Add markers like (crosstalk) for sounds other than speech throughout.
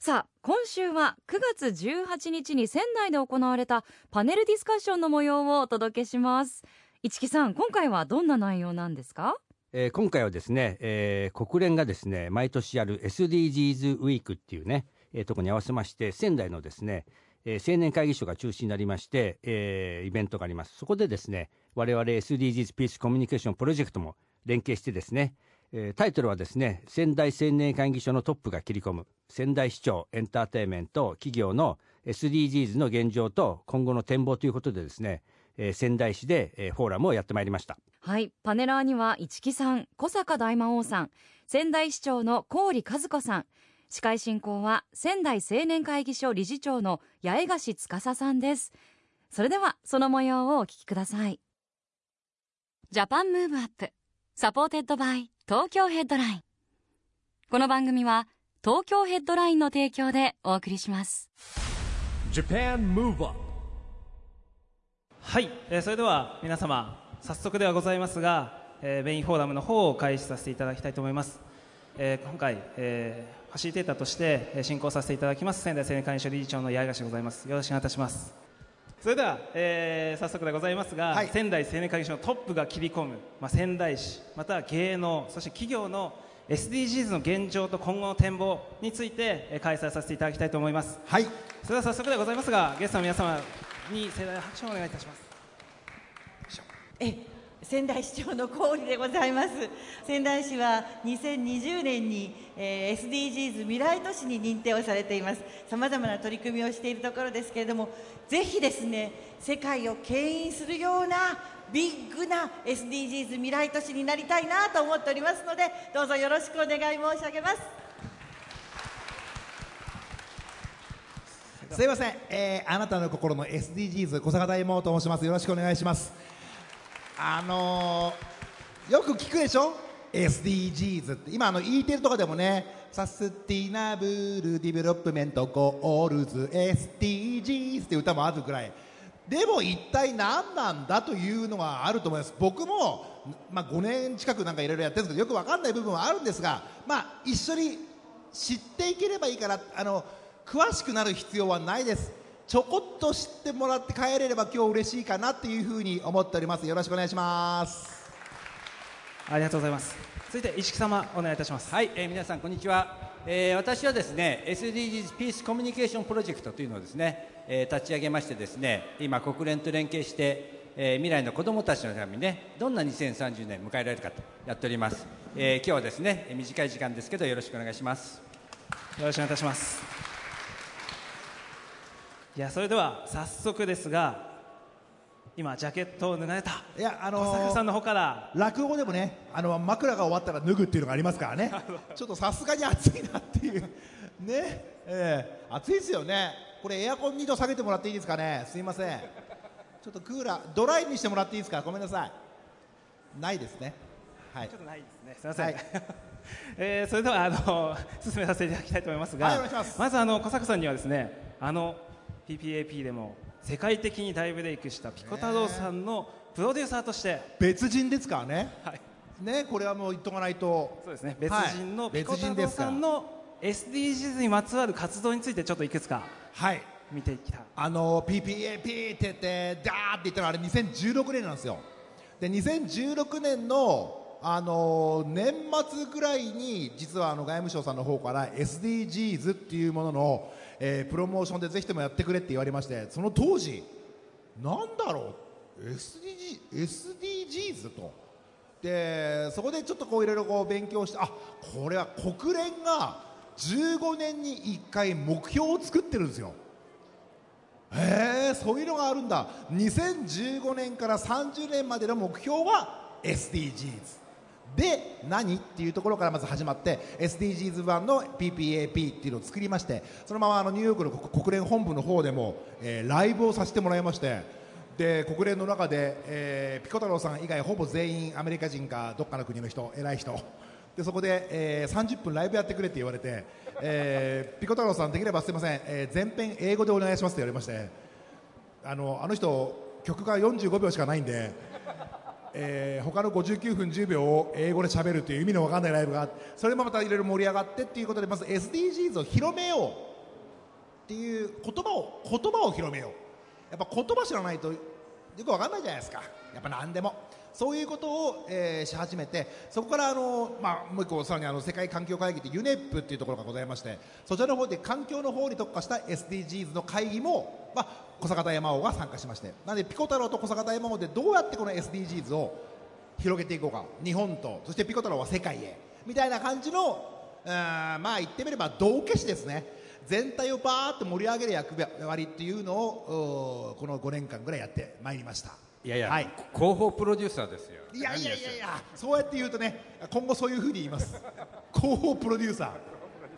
さあ、今週は9月18日に仙台で行われたパネルディスカッションの模様をお届けします。市木さん、今回はどんな内容なんですか？えー今回はですね、えー国連がですね毎年やる SDGs ウィークっていうね、えーとこに合わせまして仙台のですね、えー青年会議所が中心になりまして、えーイベントがありますそこでですね我々 SDGs ピースコミュニケーションプロジェクトも連携してですね、えータイトルはですね仙台青年会議所のトップが切り込む仙台市長エンターテインメント企業の SDGs の現状と今後の展望ということでですね、えー仙台市で、えーフォーラムをやってまいりましたはい、パネラーには市木さん、小坂大魔王さん、仙台市長の郡和子さん、司会進行は仙台青年会議所理事長の八重樫司さんです。それではその模様をお聞きください。Japan Move Up supported by Tokyo Headline。この番組は東京ヘッドラインの提供でお送りします。Japan Move Up はい、えーそれでは皆様早速ではございますが、えーメインフォーラムの方を開始させていただきたいと思います、えー今回、えーファシリテーターとしてえー進行させていただきます仙台青年会議所理事長の八重樫でございます。よろしくお願いいたしますそれでは、えー早速でございますが、はい。仙台青年会議所のトップが切り込む、まあ、仙台市または芸能そして企業の SDGs の現状と今後の展望について、えー開催させていただきたいと思います。はい、それでは早速でございますがゲストの皆様に盛大な拍手をお願いいたします。え仙台市長の郡でございます。仙台市は2020年に、えー SDGs 未来都市に認定をされています。さまざまな取り組みをしているところですけれどもぜひですね世界を牽引するようなビッグな SDGs 未来都市になりたいなと思っておりますのでどうぞよろしくお願い申し上げます。すいません、えーあなたの心の SDGs 小坂大魔王と申します。よろしくお願いします。あのーよく聞くでしょ？SDGs って。今あの E テレとかでもねSustainable Development Goals。SDGs って歌もあるくらい。でも一体何なんだというのがあると思います。僕も、まあ、5年近くなんかいろいろやってるんですけどよくわかんない部分はあるんですが、まあ、一緒に知っていければいいからあの詳しくなる必要はないです。ちょこっと知ってもらって帰れれば今日嬉しいかなっていうふうに思っております。よろしくお願いします。ありがとうございます。続いて石木様お願いいたします。はい、えー皆さんこんにちは、えー私はですね SDGs ピースコミュニケーションプロジェクトというのをですね、えー立ち上げましてですね今国連と連携して、えー未来の子どもたちのためにねどんな2030年迎えられるかとやっております、えー今日はですね短い時間ですけどよろしくお願いします。よろしくお願いいたしますいやそれでは早速ですが今ジャケットを脱がれたいやあ小の坂さんの方から。落語でもねあの枕が終わったら脱ぐっていうのがありますからね。ちょっとさすがに暑いなっていう。ね。えー暑いですよね。これエアコン2度下げてもらっていいですかね。すいません。ちょっとクーラードライにしてもらっていいですか？ごめんなさい。ないですね。はい。ちょっとないですね。すみません、はい。(laughs) えーそれではあの進めさせていただきたいと思いますが、はいお願いします。ずあの小坂さんにはですねあの PPAP でも世界的に大ブレイクしたピコ太郎さんのプロデューサーとして、別人ですからね。はい、ねこれはもう言っとかないと。そうですね。別人のはい。ピコ太郎さんの SDGs にまつわる活動についてちょっといくつかはい。見ていきた。いあの PPAP って言ってダーって言ったらあれ2016年なんですよ。で2016年のあの年末ぐらいに実はあの外務省さんの方から SDGs っていうものの、えープロモーションでぜひともやってくれって言われましてその当時なんだろう？SDG SDGs と。でそこでちょっとこういろいろこう勉強してあこれは国連が15年に1回目標を作ってるんですよ。へえそういうのがあるんだ。2015年から30年までの目標は SDGs で何っていうところからまず始まって SDGs 版の PPAP っていうのを作りましてそのままあのニューヨークの国国連本部の方でも、えーライブをさせてもらいましてで国連の中で、えーピコ太郎さん以外ほぼ全員アメリカ人かどっかの国の人偉い人。でそこで、えー30分ライブやってくれって言われて、えーピコ太郎さんできればすいません、えー全編英語でお願いしますって言われましてあのあの人曲が45秒しかないんで、えー他の59分10秒を英語でしゃべるという意味の分かんないライブがあってそれもまたいろいろ盛り上がってっていうことでまず SDGs を広めようっていう言葉を言葉を広めよう。やっぱ言葉知らないとよく分かんないじゃないですか。やっぱ何でも。そういうことを、えーし始めてそこからあの、まあ、もう一個さらにあの世界環境会議ってユネップっていうところがございましてそちらの方で環境の方に特化した SDGs の会議も、まあ、小坂田山王が参加しましてなのでピコ太郎と小坂田山王でどうやってこの SDGs を広げていこうか日本とそしてピコ太郎は世界へみたいな感じのうーんまあ言ってみれば道化師ですね。全体をバーッと盛り上げる役割っていうのをこの5年間ぐらいやってまいりました。いやいや、はい。広報プロデューサーですよ。いやいやいやいやそうやって言うとね今後そういうふうに言います。(laughs) 広報プロデューサー。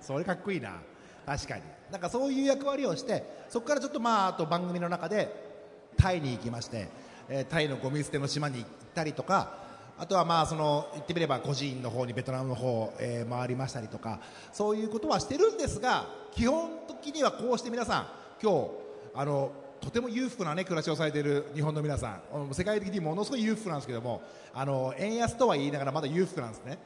それかっこいいな。確かに。なんかそういう役割をしてそこからちょっとまああと番組の中でタイに行きまして、えータイのゴミ捨ての島に行ったりとかあとはまあその言ってみれば個人の方にベトナムの方、えー回りましたりとかそういうことはしてるんですが基本的にはこうして皆さん今日あのとても裕福な、ね、暮らしをされている日本の皆さん。世界的にものすごい裕福なんですけどもあの円安とは言いながらまだ裕福なんですね。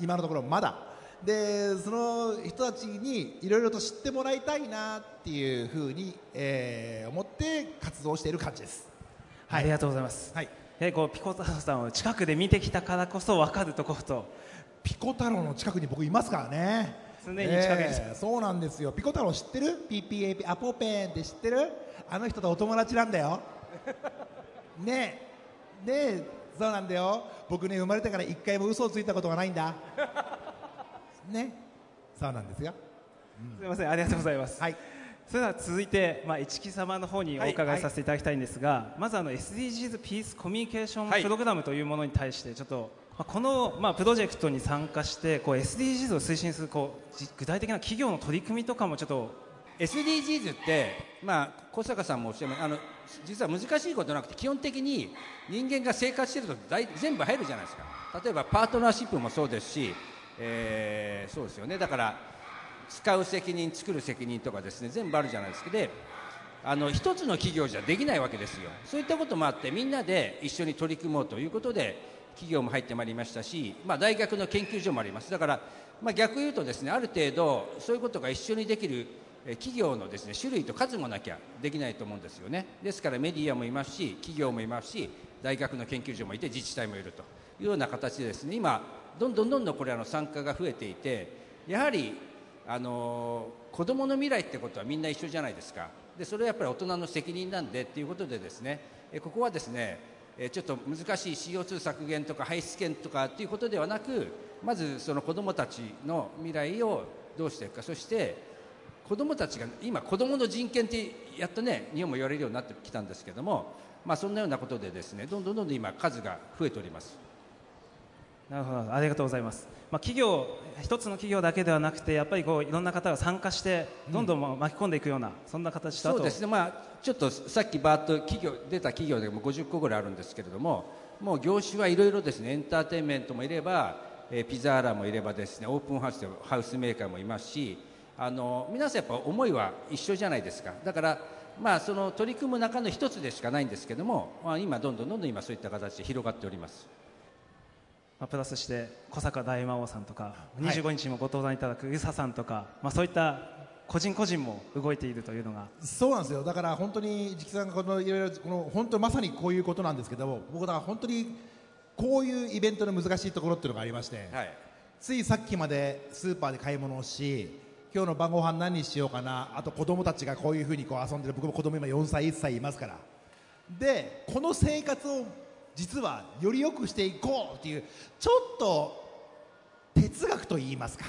今のところまだ。でその人たちにいろいろと知ってもらいたいなっていうふうに、えー思って活動している感じです。ありがとうございます、はい。やはりこうピコ太郎さんを近くで見てきたからこそ分かるところとピコ太郎の近くに僕いますからね。常に近くに。えーそうなんですよ。ピコ太郎知ってる？PPAP アポペンって知ってる？あの人とお友達なんだよ。ねえ。ねえ。そうなんだよ。僕ね生まれてから一回も嘘をついたことがないんだ。ね。そうなんですよ。すみません。ありがとうございます、はい。それでは続いて、まあ、市木様の方にお伺はいいさせていただきたいんですが、まずあの SDGs ピースコミュニケーションはい。プログラムというものに対してちょっと、まあ、この、まあ、プロジェクトに参加してこう SDGs を推進するこうじ具体的な企業の取り組みとかもちょっと SDGs って、まあ、小坂さんもおっしゃいまあの実は難しいことなくて基本的に人間が生活してると大全部入るじゃないですか。例えばパートナーシップもそうですし、えーそうですよね。だから使う責任作る責任とかですね全部あるじゃないですか。であの一つの企業じゃできないわけですよ。そういったこともあってみんなで一緒に取り組もうということで企業も入ってまいりましたし、まあ、大学の研究所もあります。だから、まあ、逆言うとですねある程度そういうことが一緒にできる企業のですね種類と数もなきゃできないと思うんですよね。ですからメディアもいますし企業もいますし大学の研究所もいて自治体もいると。いうような形でですね今どんどんどんどんこれあの参加が増えていてやはりあの子どもの未来ってことはみんな一緒じゃないですか。でそれはやっぱり大人の責任なんでっていうことでですねここはですねちょっと難しい CO2 削減とか排出権とかっていうことではなくまずその子どもたちの未来をどうしていくか。そして子どもたちが今子どもの人権ってやっとね日本も言われるようになってきたんですけどもまあそんなようなことでですねどんどんどんどん今数が増えております。なるほど。ありがとうございます、まあ、企業一つの企業だけではなくてやっぱりこういろんな方が参加してどんどんまあ巻き込んでいくような、そんな形とあと。そうですね、まあ、ちょっとさっきバーッと企業出た企業でも50個ぐらいあるんですけれどももう業種はいろいろですね。エンターテインメントもいれば、えーピザーラもいればですねオープンハウスでハウスメーカーもいますしあの皆さんやっぱ思いは一緒じゃないですか。だからまあその取り組む中の一つでしかないんですけども、まあ、今どんどんどんどん今そういった形で広がっております。まあ、プラスして小坂大魔王さんとかい。25日にもご登壇いただくゆささんとか、まあ、そういった個人個人も動いているというのが。そうなんですよ。だから本当に直さんがこのいろいろこの本当まさにこういうことなんですけども僕だから本当にこういうイベントの難しいところっていうのがありまして、はい。ついさっきまでスーパーで買い物をし今日の晩ご飯何にしようかな。あと子供たちがこういうふうにこう遊んでる。僕も子供今4歳1歳いますから。でこの生活を実はより良くしていこうっていうちょっと哲学と言いますか。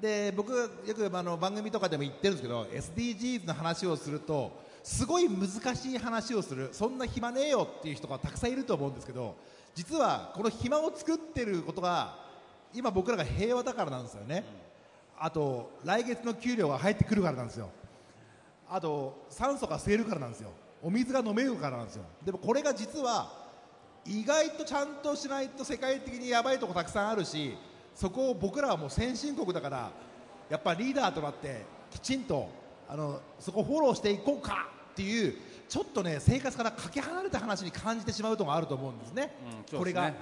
で僕よくあの番組とかでも言ってるんですけど SDGs の話をするとすごい難しい話をするそんな暇ねえよっていう人がたくさんいると思うんですけど実はこの暇を作ってることが今僕らが平和だからなんですよね、あと来月の給料が入ってくるからなんですよ。あと酸素が吸えるからなんですよ。お水が飲めるからなんですよ。でもこれが実は意外とちゃんとしないと世界的にやばいとこたくさんあるしそこを僕らはもう先進国だからやっぱリーダーとなってきちんとあのそこをフォローしていこうかっていうちょっとね生活からかけ離れた話に感じてしまうところがあると思うんですね、うんこれが、はい。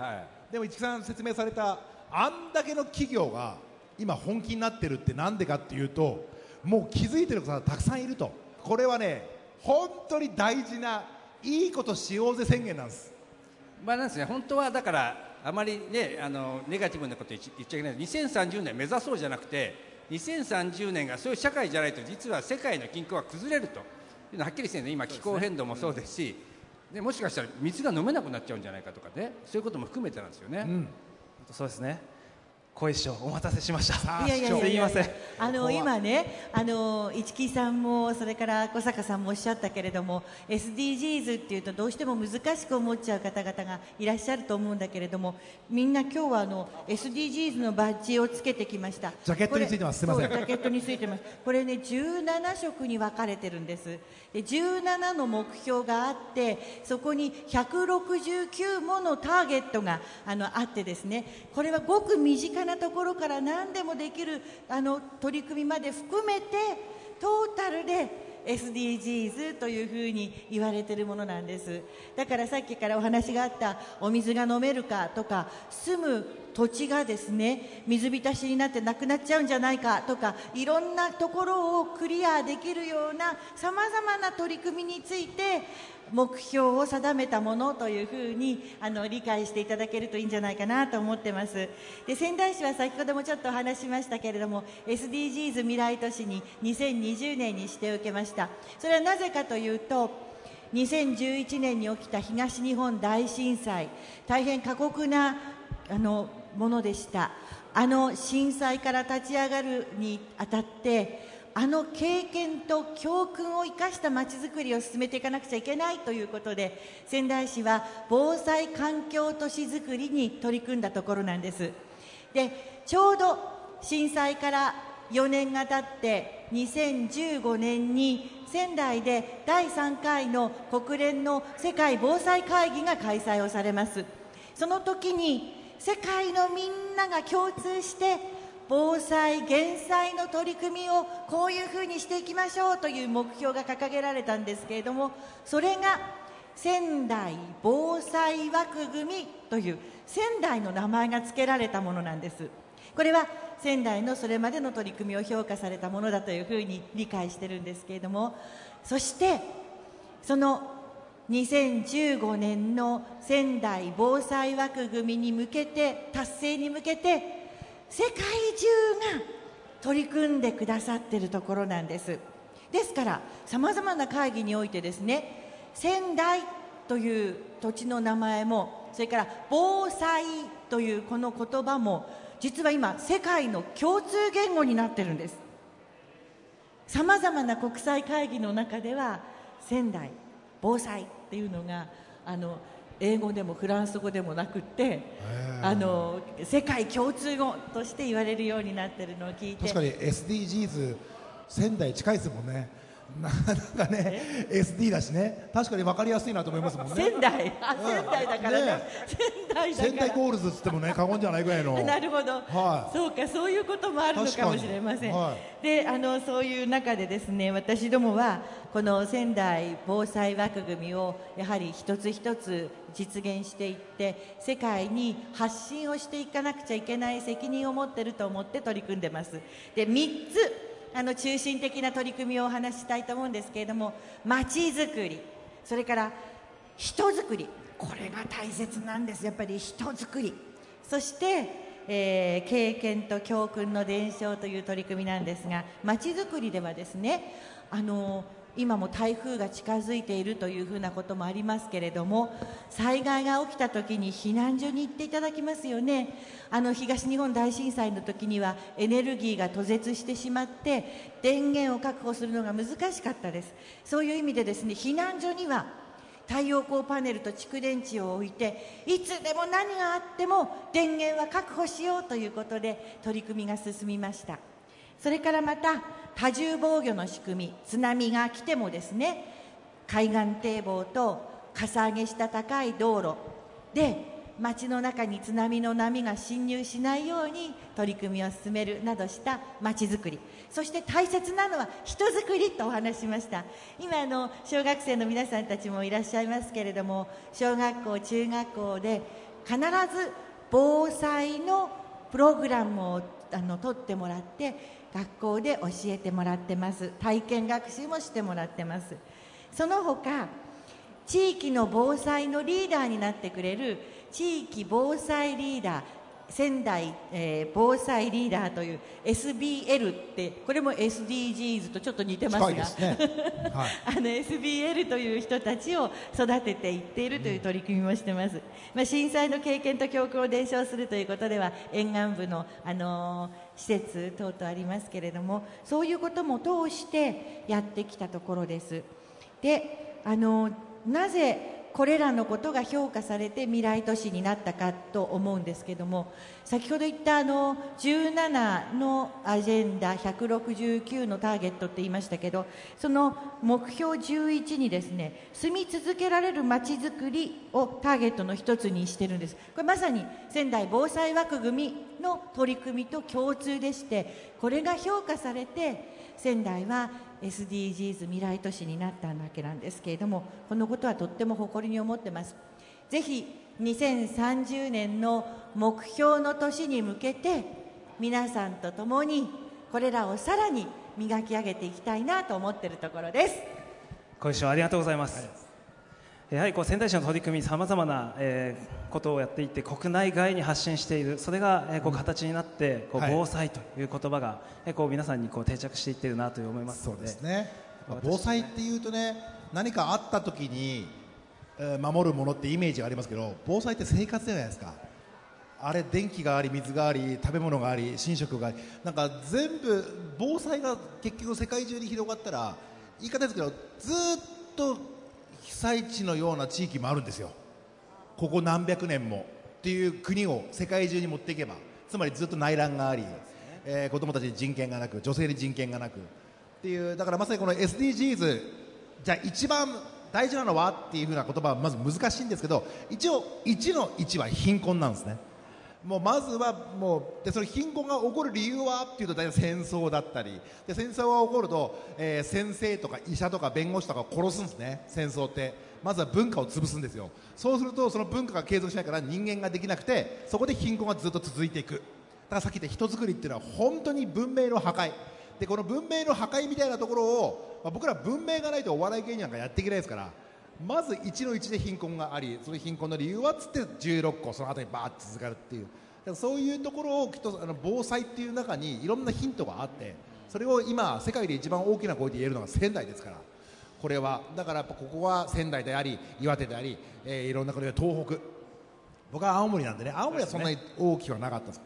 でも市木さん説明されたあんだけの企業が今本気になってるってなんでかっていうともう気づいてる方がたくさんいると。これはね本当に大事ないいことしようぜ宣言なんです。まあなんですね、本当はだから、あまりね、あのネガティブなこと言っち言っちゃいけない、2030年目指そうじゃなくて、2030年がそういう社会じゃないと、実は世界の均衡が崩れると。いうのははっきりしてるね、今、気候変動もそうですし、でもしかしたら水が飲めなくなっちゃうんじゃないかとかね、そういうことも含めてなんですよね。そうですね小石師匠お待たせしました。さあいやいやいやすいません。あの今ねあの市木さんもそれから小坂さんもおっしゃったけれども SDGs っていうとどうしても難しく思っちゃう方々がいらっしゃると思うんだけれどもみんな今日はあの SDGs のバッジをつけてきました。ジャケットについてます。すいません。ジャケットについてます。これね17色に分かれてるんです。で17の目標があってそこに169ものターゲットがあのあってですねこれはごく身近なところから何でもできるあの取り組みまで含めてトータルで SDGs というふうに言われているものなんです。だからさっきからお話があったお水が飲めるかとか住む土地がですね水浸しになってなくなっちゃうんじゃないかとかいろんなところをクリアできるようなさまざまな取り組みについて目標を定めたものというふうにあの理解していただけるといいんじゃないかなと思ってます。で仙台市は先ほどもちょっとお話しましたけれども SDGs 未来都市に2020年にしておけました。それはなぜかというと2011年に起きた東日本大震災。大変過酷なあのものでした。あの震災から立ち上がるにあたってあの経験と教訓を生かしたまちづくりを進めていかなくちゃいけないということで仙台市は防災環境都市づくりに取り組んだところなんです。でちょうど震災から4年が経って2015年に仙台で第3回の国連の世界防災会議が開催をされます。その時に世界のみんなが共通して防災・減災の取り組みをこういうふうにしていきましょうという目標が掲げられたんですけれどもそれが仙台防災枠組みという仙台の名前が付けられたものなんです。これは仙台のそれまでの取り組みを評価されたものだというふうに理解してるんですけれどもそしてその2015年の仙台防災枠組みに向けて達成に向けて世界中が取り組んでくださっているところなんです。ですからさまざまな会議においてですね仙台という土地の名前もそれから防災というこの言葉も実は今世界の共通言語になってるんです。さまざまな国際会議の中では仙台防災っていうのがあの英語でもフランス語でもなくってあの世界共通語として言われるようになってるのを聞いて。確かに SDGs 仙台近いですもんねなかなかね SD だしね。確かに分かりやすいなと思いますもんね。仙台。あ仙台だからねね仙台だから。仙台ゴールズっつってもね過言じゃないぐらいの。(laughs) なるほど、はい。そうかそういうこともあるのかもしれません、はであのそういう中でですね私どもはこの仙台防災枠組みをやはり一つ一つ実現していって世界に発信をしていかなくちゃいけない責任を持っていると思って取り組んでます。で3つあの中心的な取り組みをお話ししたいと思うんですけれどもまちづくりそれから人づくり。これが大切なんです。やっぱり人づくり。そして、えー経験と教訓の伝承という取り組みなんですがまちづくりではですねあの今も台風が近づいているというふうなこともありますけれども災害が起きた時に避難所に行っていただきますよね。あの東日本大震災の時にはエネルギーが途絶してしまって電源を確保するのが難しかったです。そういう意味でですね避難所には太陽光パネルと蓄電池を置いていつでも何があっても電源は確保しようということで取り組みが進みました。それからまた多重防御の仕組み津波が来てもですね海岸堤防とかさ上げした高い道路で町の中に津波の波が侵入しないように取り組みを進めるなどした町づくり。そして大切なのは人づくりとお話しました。今あの小学生の皆さんたちもいらっしゃいますけれども小学校中学校で必ず防災のプログラムをあの取ってもらって学校で教えてもらってます。体験学習もしてもらってます。その他地域の防災のリーダーになってくれる地域防災リーダー仙台、えー防災リーダーという SBL ってこれも SDGs とちょっと似てますが近いですね。(laughs) はい。あの SBL という人たちを育てていっているという取り組みもしてます、まあ、震災の経験と教訓を伝承するということでは沿岸部の、あのー施設等々ありますけれどもそういうことも通してやってきたところです。であのーなぜこれらのことが評価されて未来都市になったかと思うんですけども先ほど言ったあの17のアジェンダ169のターゲットって言いましたけどその目標11にですね住み続けられるまちづくりをターゲットの一つにしてるんです。これまさに仙台防災枠組みの取り組みと共通でしてこれが評価されて仙台は SDGs 未来都市になったわけなんですけれどもこのことはとっても誇りに思ってますぜひ2030年の目標の年に向けて皆さんと共にこれらをさらに磨き上げていきたいなと思っているところですご一緒ありがとうございます。やはりこう仙台市の取り組みさまざまな、えーことをやっていて国内外に発信しているそれが、えーこう形になってこうはい。防災という言葉が、えーこう皆さんにこう定着していっているなと思いますそうのでですね。私防災っていうとね何かあった時に、えー守るものってイメージがありますけど防災って生活じゃないですか。あれ電気があり水があり食べ物があり寝食があり。なんか全部防災が結局世界中に広がったら言い方ですけどずーっと被災地のような地域もあるんですよ。ここ何百年もっていう国を世界中に持っていけばつまりずっと内乱があり、えー子供たちに人権がなく女性に人権がなくっていうだからまさにこの SDGs じゃあ一番大事なのはっていうふうな言葉はまず難しいんですけど一応1の1は貧困なんですね。もうまずはもうでその貧困が起こる理由は？っていうと大体戦争だったり。で戦争が起こると、えー先生とか医者とか弁護士とかを殺すんですね。戦争って。まずは文化を潰すんですよ。そうするとその文化が継続しないから人間ができなくてそこで貧困がずっと続いていく。だからさっき言った人作りっていうのは本当に文明の破壊。でこの文明の破壊みたいなところを、まあ僕ら文明がないとお笑い芸人なんかやっていけないですから。まず1の1で貧困がありその貧困の理由はつって16個その後にバーッと続かるっていう。そういうところをきっとあの防災っていう中にいろんなヒントがあってそれを今世界で一番大きな声で言えるのが仙台ですから。これはだからやっぱここは仙台であり岩手であり、えーいろんな国で東北。僕は青森なんでね青森はそんなに大きくはなかったです。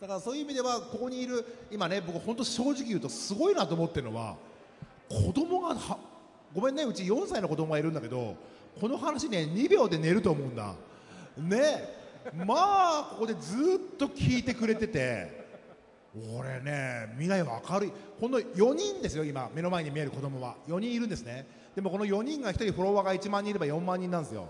だからそういう意味ではここにいる今ね僕本当正直言うとすごいなと思ってるのは子供がごめんねうち4歳の子供がいるんだけどこの話ね2秒で寝ると思うんだ。ねまあここでずっと聞いてくれてて俺ね未来は明るい。この4人ですよ今目の前に見える子供は。4人いるんですね。でもこの4人が1人フォロワーが1万人いれば4万人なんですよ。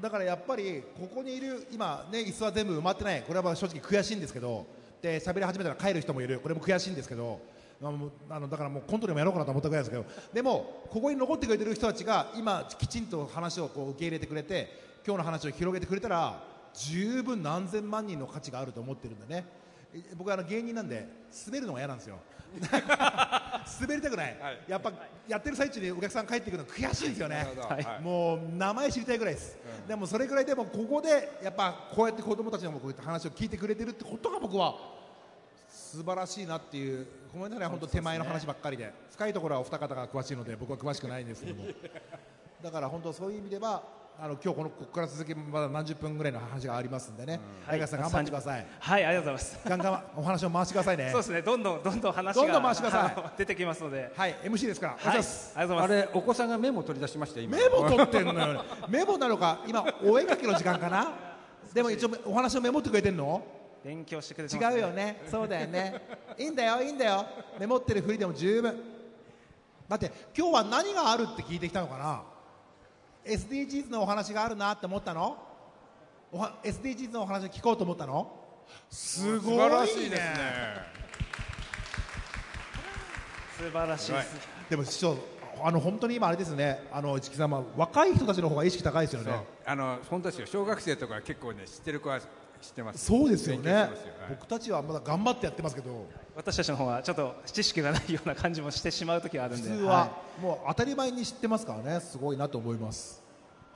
だからやっぱりここにいる今ね椅子は全部埋まってない。これは正直悔しいんですけどで喋り始めたら帰る人もいる。これも悔しいんですけどあのだからもうコントでもやろうかなと思ったぐらいですけどでもここに残ってくれてる人たちが今きちんと話をこう受け入れてくれて今日の話を広げてくれたら十分何千万人の価値があると思ってるんでね。え僕はあの芸人なんで滑るのが嫌なんですよ。(laughs) 滑りたくない、やっぱやってる最中にお客さん帰ってくるの悔しいんですよね、もう名前知りたいぐらいです、でもそれぐらいでもここでやっぱこうやって子供たちのこういった話を聞いてくれてるってことが僕は素晴らしいなっていうごめんなさい本当手前の話ばっかりで、深いところはお二方が詳しいので僕は詳しくないんですけども。(laughs) だから本当そういう意味ではあの今日このここから続きまだ何十分ぐらいの話がありますんでね、はい。相川さん頑張ってください。はいありがとうございます。ガンガンお話を回してくださいね。そう。ですね。どんどんどんどん話がどんどん回してください。出てきますので。はい、MC ですから。はい、ありがとうございます。あれお子さんがメモ取り出しました今。メモ取ってんのよ。メモなのか、今お絵描きの時間かな？でも一応お話をメモってくれてんの？勉強してくれてます、違うよね。そうだよね。いいんだよ、いいんだよ。メモってるふりでも十分。だって今日は何があるって聞いてきたのかな？SDGs のお話があるなって思ったの？おは SDGs のお話を聞こうと思ったの？すごいね。素晴らしいですね。素晴らしいです、でも師匠、あの本当に今あれですね。あの市木さんは若い人たちの方が意識高いですよね。あの本当ですよ小学生とか結構ね知ってる子は知ってます。そうですよね。僕たちはまだ頑張ってやってますけど。私たちの方はちょっと知識がないような感じもしてしまう時があるんで。普通はもう当たり前に知ってますからね。すごいなと思います。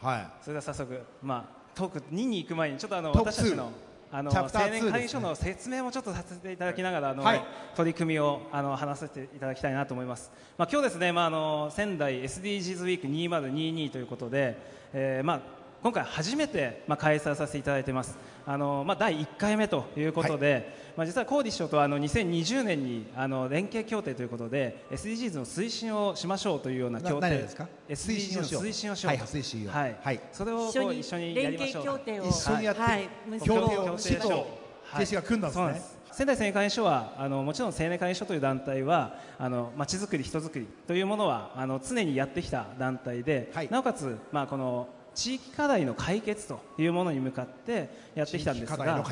はい。それでは早速、まあ、トーク2に行く前にちょっとあの私たちのあのチャプター2青年会議所の説明もちょっとさせていただきながらあの、はい。取り組みをあの話させていただきたいなと思います、まあ、今日ですね、まあ、あの仙台 SDGs ウィーク2022ということで、えーまあ、今回初めて、まあ、開催させていただいています。あの、まあ、第1回目ということで、まあ、実はコーディ師匠とはあの2020年にあの連携協定ということで SDGs の推進をしましょうというようなな協定。何ですか？SDGs の推進をしよう。と。はい推進を。はい。はい。それを一緒にこう一緒にや連りましょう。携協定を。一緒にやってはい。結協定を市と警視が組んだんですね。そうなんです。仙台青年会議所はあのもちろん青年会議所という団体はあのまちづくり人づくりというものはあの常にやってきた団体で、はい。なおかつ、まあ、この地域課題の解決というものに向かってやってきたんですが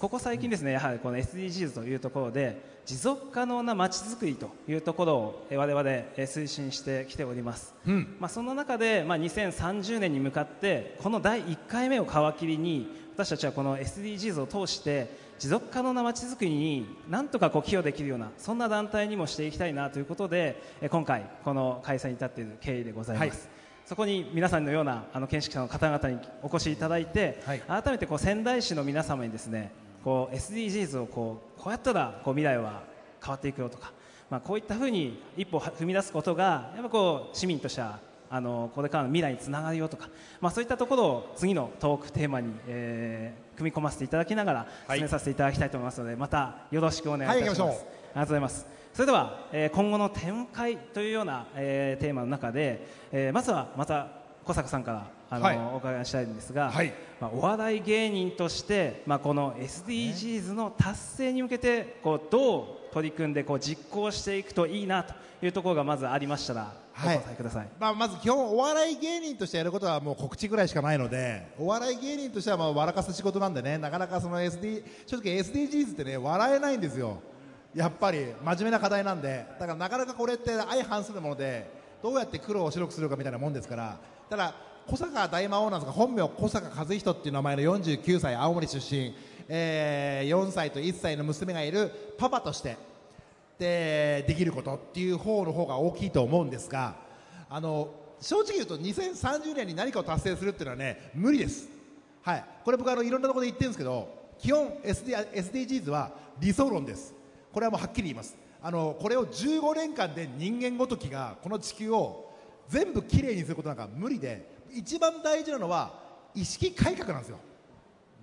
ここ最近ですねやはりこの SDGs というところで持続可能なまちづくりというところをえ我々え推進してきております、うん。まあ、その中で、まあ、2030年に向かってこの第1回目を皮切りに私たちはこの SDGs を通して持続可能なまちづくりになんとかこう寄与できるようなそんな団体にもしていきたいなということでえ今回この開催に至っている経緯でございます、はいそこに皆さんのようなあの見識者の方々にお越しいただいて、はい改めてこう仙台市の皆様にですねこう SDGs をこうこうやったらこう未来は変わっていくよとか、まあ、こういったふうに一歩踏み出すことがやっぱこう市民としてはあのこれからの未来につながるよとか、まあ、そういったところを次のトークテーマに、えー組み込ませていただきながらはい進めさせていただきたいと思いますので、またよろしくお願いいたします。はいありがとうございます。それでは、えー今後の展開というような、えーテーマの中で、えーまずはまた小坂さんからあの、はい。お伺いしたいんですが、はい。まあ、お笑い芸人として、まあ、この SDGs の達成に向けてこうどう取り組んでこう実行していくといいなというところがまずありましたら、はい。お答えください。まあ、まず基本お笑い芸人としてやることはもう告知ぐらいしかないのでお笑い芸人としてはまあ笑かす仕事なんでねなかなかその SD 正直 SDGs ってね笑えないんですよやっぱり真面目な課題なんでだからなかなかこれって相反するものでどうやって黒を白くするかみたいなもんですからただ小坂大魔王なんですが本名小坂和人っていう名前の49歳青森出身、えー4歳と1歳の娘がいるパパとしてでできることっていう方の方が大きいと思うんですがあの正直言うと2030年に何かを達成するっていうのはね無理です、はい、これ僕あのいろんなところで言ってるんですけど基本 SD SDGs は理想論です。これはもうはっきり言います。あのこれを15年間で人間ごときがこの地球を全部きれいにすることなんか無理で一番大事なのは意識改革なんですよ。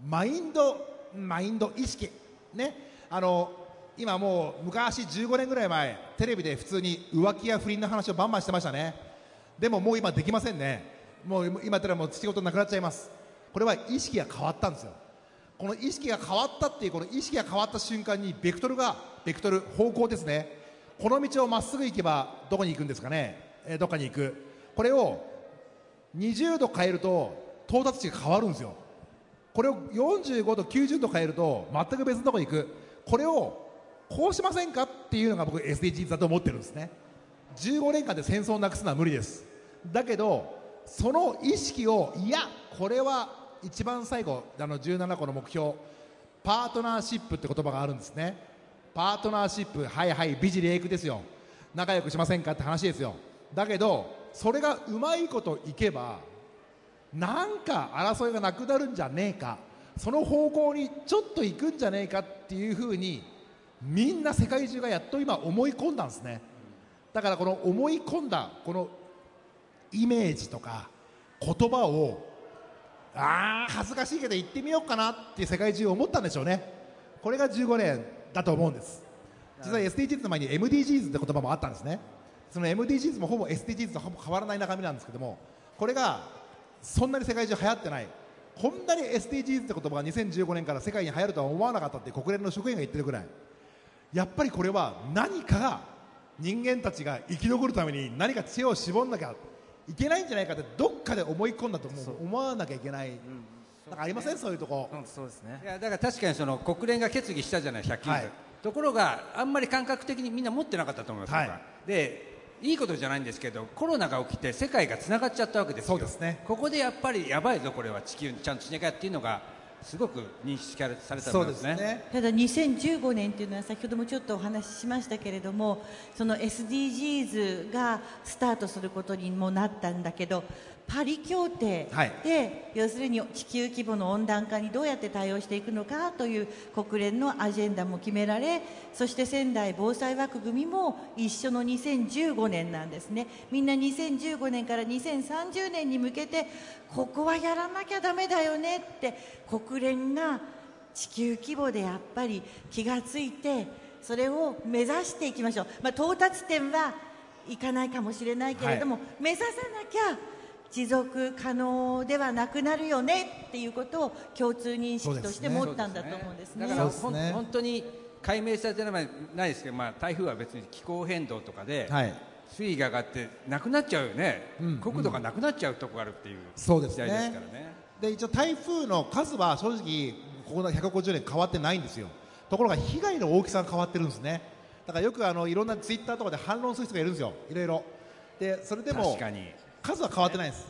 マインドマインド意識。ね。あの今もう昔15年ぐらい前テレビで普通に浮気や不倫の話をバンバンしてましたね。でももう今できませんね。もう今やったらもう仕事なくなっちゃいます。これは意識が変わったんですよ。この意識が変わったっていうこの意識が変わった瞬間にベクトルがベクトル方向ですね。この道をまっすぐ行けばどこに行くんですかね、えーどっかに行く。これを20度変えると到達値が変わるんですよ。これを45度90度変えると全く別のとこに行く。これをこうしませんかっていうのが僕 SDGs だと思ってるんですね。15年間で戦争をなくすのは無理です。だけどその意識をいやこれは一番最後あの17個の目標パートナーシップって言葉があるんですね。パートナーシップはいはい美辞麗句ですよ。仲良くしませんかって話ですよ。だけどそれがうまいこといけばなんか争いがなくなるんじゃねえか。その方向にちょっと行くんじゃねえかっていうふうにみんな世界中がやっと今思い込んだんですね。だからこの思い込んだこのイメージとか言葉をあー。恥ずかしいけど行ってみようかなって世界中思ったんでしょうね。これが15年だと思うんです。実は SDGs の前に MDGs って言葉もあったんですね。その MDGs もほぼ SDGs とほぼ変わらない中身なんですけどもこれがそんなに世界中流行ってない。こんなに SDGs って言葉が2015年から世界に流行るとは思わなかったって国連の職員が言ってるぐらい。やっぱりこれは何かが人間たちが生き残るために何か知恵を絞んなきゃいけないんじゃないかってどっかで思い込んだと思う。思わなきゃいけない、なんかありません？そういうとこ、うんそうですね。いやだから確かにその国連が決議したじゃない、100均はい。ところがあんまり感覚的にみんな持ってなかったと思います、はい。でいいことじゃないんですけどコロナが起きて世界がつながっちゃったわけですよ。そうですね。ここでやっぱりやばいぞ、これは。地球にちゃんとしなきゃっていうのがすごく認識されされたとそう思いますね。ですねただ2015年というのは先ほどもちょっとお話ししましたけれどもその SDGs がスタートすることにもなったんだけどパリ協定で、はい。要するに地球規模の温暖化にどうやって対応していくのかという国連のアジェンダも決められそして仙台防災枠組みも一緒の2015年なんですね。みんな2015年から2030年に向けてここはやらなきゃだめだよねって国連が地球規模でやっぱり気がついてそれを目指していきましょう、まあ、到達点はいかないかもしれないけれども、目指さなきゃ持続可能ではなくなるよねっていうことを共通認識として持ったんだと思うんですね。すね。ほん本当に解明されてないないですけど、まあ、台風は別に気候変動とかで、はい。水位が上がってなくなっちゃうよね、うん。国土がなくなっちゃうとこがあるっていうそうですね。時代ですからね。で一応台風の数は正直ここの150年変わってないんですよ。ところが被害の大きさが変わってるんですね。だからよくあのいろんなツイッターとかで反論する人がいるんですよ。いろいろ。でそれでも確かに数は変わってないです。